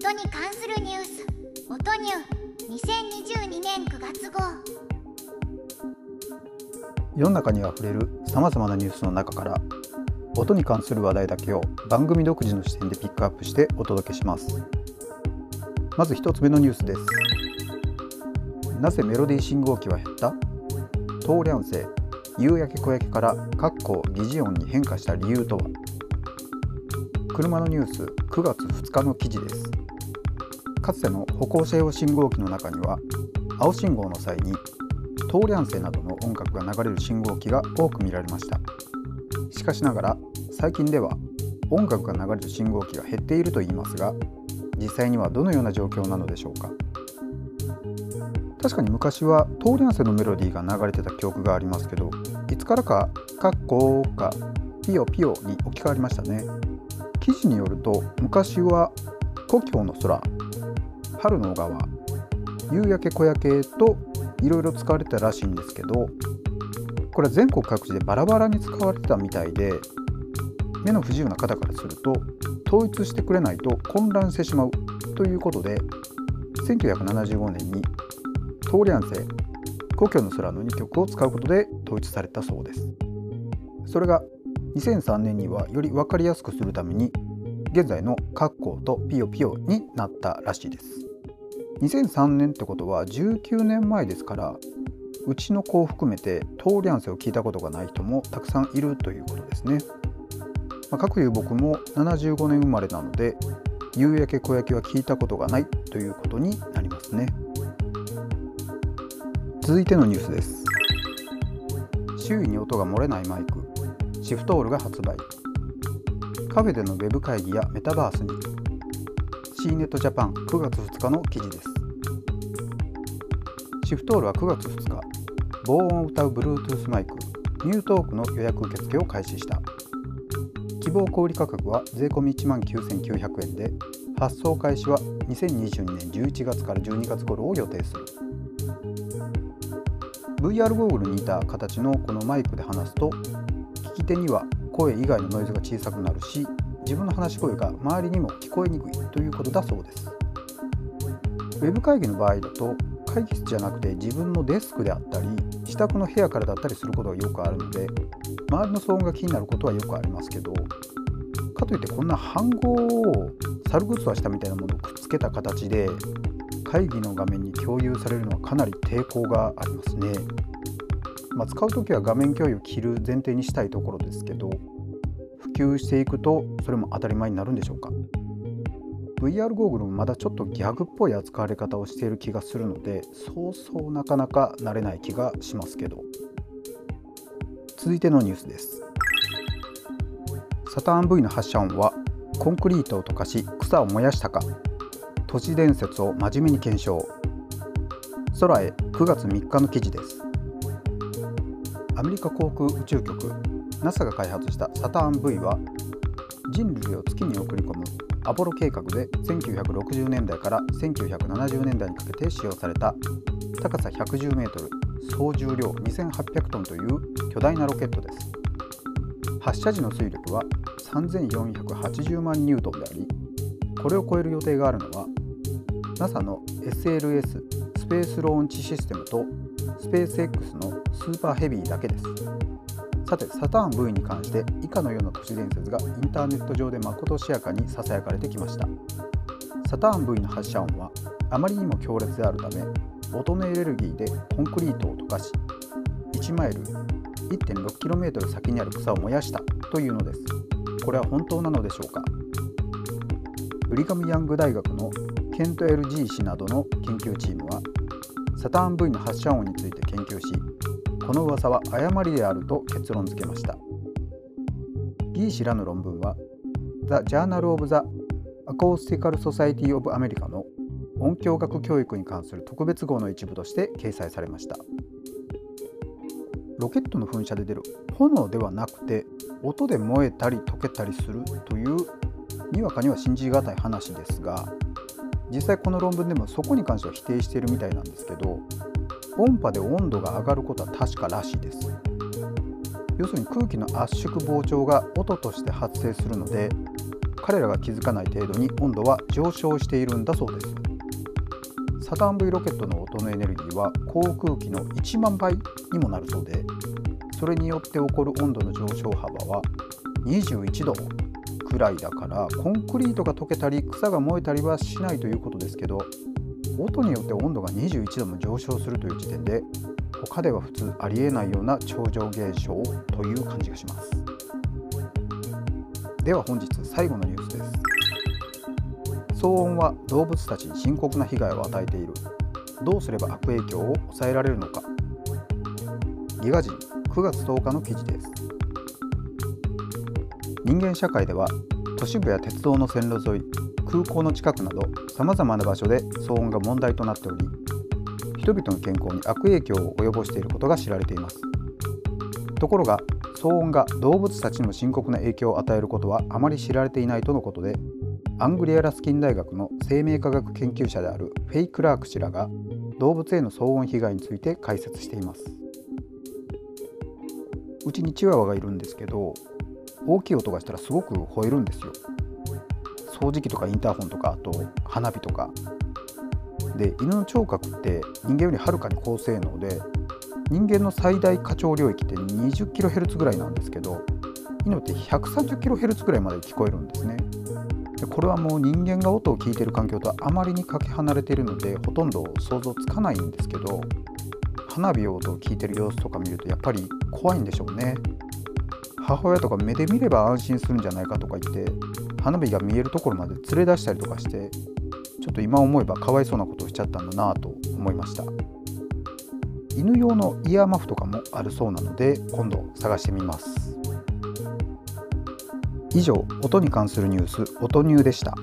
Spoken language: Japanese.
音に関するニュース。音ニュー2022年9月号。世の中にあふれるさまざまなニュースの中から音に関する話題だけを番組独自の視点でピックアップしてお届けします。まず一つ目のニュースです。なぜメロディー信号機は減った？トーリャン性夕焼け小焼けから括弧疑似音に変化した理由とは？車のニュース9月2日の記事です。かつての歩行者用信号機の中には青信号の際にトーリャン性などの音楽が流れる信号機が多く見られました。しかしながら最近では音楽が流れる信号機が減っているといいますが実際にはどのような状況なのでしょうか。確かに昔は通り合わせのメロディーが流れてた記憶がありますけどいつからか「カッコー」か「ピヨピヨ」に置き換わりましたね。記事によると昔は「故郷の空」「春の小川」「夕焼け小焼け」といろいろ使われてたらしいんですけどこれは全国各地でバラバラに使われてたみたいで目の不自由な方からすると統一してくれないと混乱してしまうということで1975年にトーリャンセ故郷の空の2曲を使うことで統一されたそうです。それが2003年にはより分かりやすくするために現在の「カッコ」と「ピヨピヨ」になったらしいです。2003年ってことは19年前ですからうちの子を含めてトーリャンセを聞いたことがない人もたくさんいるということですね、まあ、各いう僕も75年生まれなので夕焼け小焼けは聞いたことがないということになりますね。続いてのニュースです。周囲に音が漏れないマイクシフトオールが発売。カフェでのウェブ会議やメタバースに。C ネットジャパン9月2日の記事です。シフトールは9月2日。防音を歌う Bluetooth マイク。ニュートークの予約受付を開始した。希望小売価格は税込1万9900円で発送開始は2022年11月から12月頃を予定する。VR ゴーグルに似た形のこのマイクで話すと聞き手には声以外のノイズが小さくなるし自分の話し声が周りにも聞こえにくいということだそうですウェブ会議の場合だと会議室じゃなくて自分のデスクであったり自宅の部屋からだったりすることがよくあるので周りの騒音が気になることはよくありますけどかといってこんな半号を猿グッはしたみたいなものをくっつけた形で会議の画面に共有されるのはかなり抵抗がありますね。まあ、使う時は画面共有を切る前提にしたいところですけど普及していくとそれも当たり前になるんでしょうか？VR ゴーグルもまだちょっとギャグっぽい扱われ方をしている気がするのでそうそうなかなか慣れない気がしますけど。続いてのニュースです。サターン V の発射音はコンクリートを溶かし草を燃やしたか。都市伝説を真面目に検証。空へ9月3日の記事です。アメリカ航空宇宙局 NASA が開発したサターン V は人類を月に送り込むアポロ計画で1960年代から1970年代にかけて使用された高さ110メートル総重量2800トンという巨大なロケットです。発射時の推力は3480万ニュートンでありこれを超える予定があるのは NASA の SLS ペースローンチシステムとスペース X のスーパーヘビーだけです。さてサターン V に関して以下のような都市伝説がインターネット上でまことしやかにささやかれてきました。サターン V の発射音はあまりにも強烈であるため音のエネルギーでコンクリートを溶かし1マイル 1.6km 先にある草を燃やしたというのです。これは本当なのでしょうか。ブリガム・ヤング大学のケント LG 氏などの研究チームはサターン V の発射音について研究しこの噂は誤りであると結論付けました。ギー氏らの論文は The Journal of the Acoustical Society of America の音響学教育に関する特別号の一部として掲載されました。ロケットの噴射で出る炎ではなくて音で燃えたり溶けたりするというにわかには信じがたい話ですが実際この論文でもそこに関しては否定しているみたいなんですけど音波で温度が上がることは確からしいです。要するに空気の圧縮膨張が音として発生するので彼らが気づかない程度に温度は上昇しているんだそうです。サタン V ロケットの音のエネルギーは航空機の1万倍にもなるそうでそれによって起こる温度の上昇幅は21度くらいだからコンクリートが溶けたり草が燃えたりはしないということですけど音によって温度が21度も上昇するという時点で他では普通ありえないような超常現象という感じがします。では本日最後のニュースです。騒音は動物たちに深刻な被害を与えている。どうすれば悪影響を抑えられるのか。ギガ人9月10日の記事です。人間社会では都市部や鉄道の線路沿い空港の近くなどさまざまな場所で騒音が問題となっており人々の健康に悪影響を及ぼしていることが知られています。ところが騒音が動物たちにも深刻な影響を与えることはあまり知られていないとのことでアングリア・ラスキン大学の生命科学研究者であるフェイ・クラーク氏らが動物への騒音被害について解説しています。うちにチワワがいるんですけど大きい音がしたらすごく吠えるんですよ。掃除機とかインターホンとかあと花火とか。で犬の聴覚って人間よりはるかに高性能で人間の最大過聴領域って 20kHz ぐらいなんですけど犬って 130kHz ぐらいまで聞こえるんですね。でこれはもう人間が音を聞いてる環境とあまりにかけ離れているのでほとんど想像つかないんですけど花火を音を聞いてる様子とか見るとやっぱり怖いんでしょうね。母親とか目で見れば安心するんじゃないかとか言って花火が見えるところまで連れ出したりとかしてちょっと今思えばかわいそうなことをしちゃったんだなと思いました犬用のイヤーマフとかもあるそうなので今度探してみます以上音に関するニュース音ニューでした。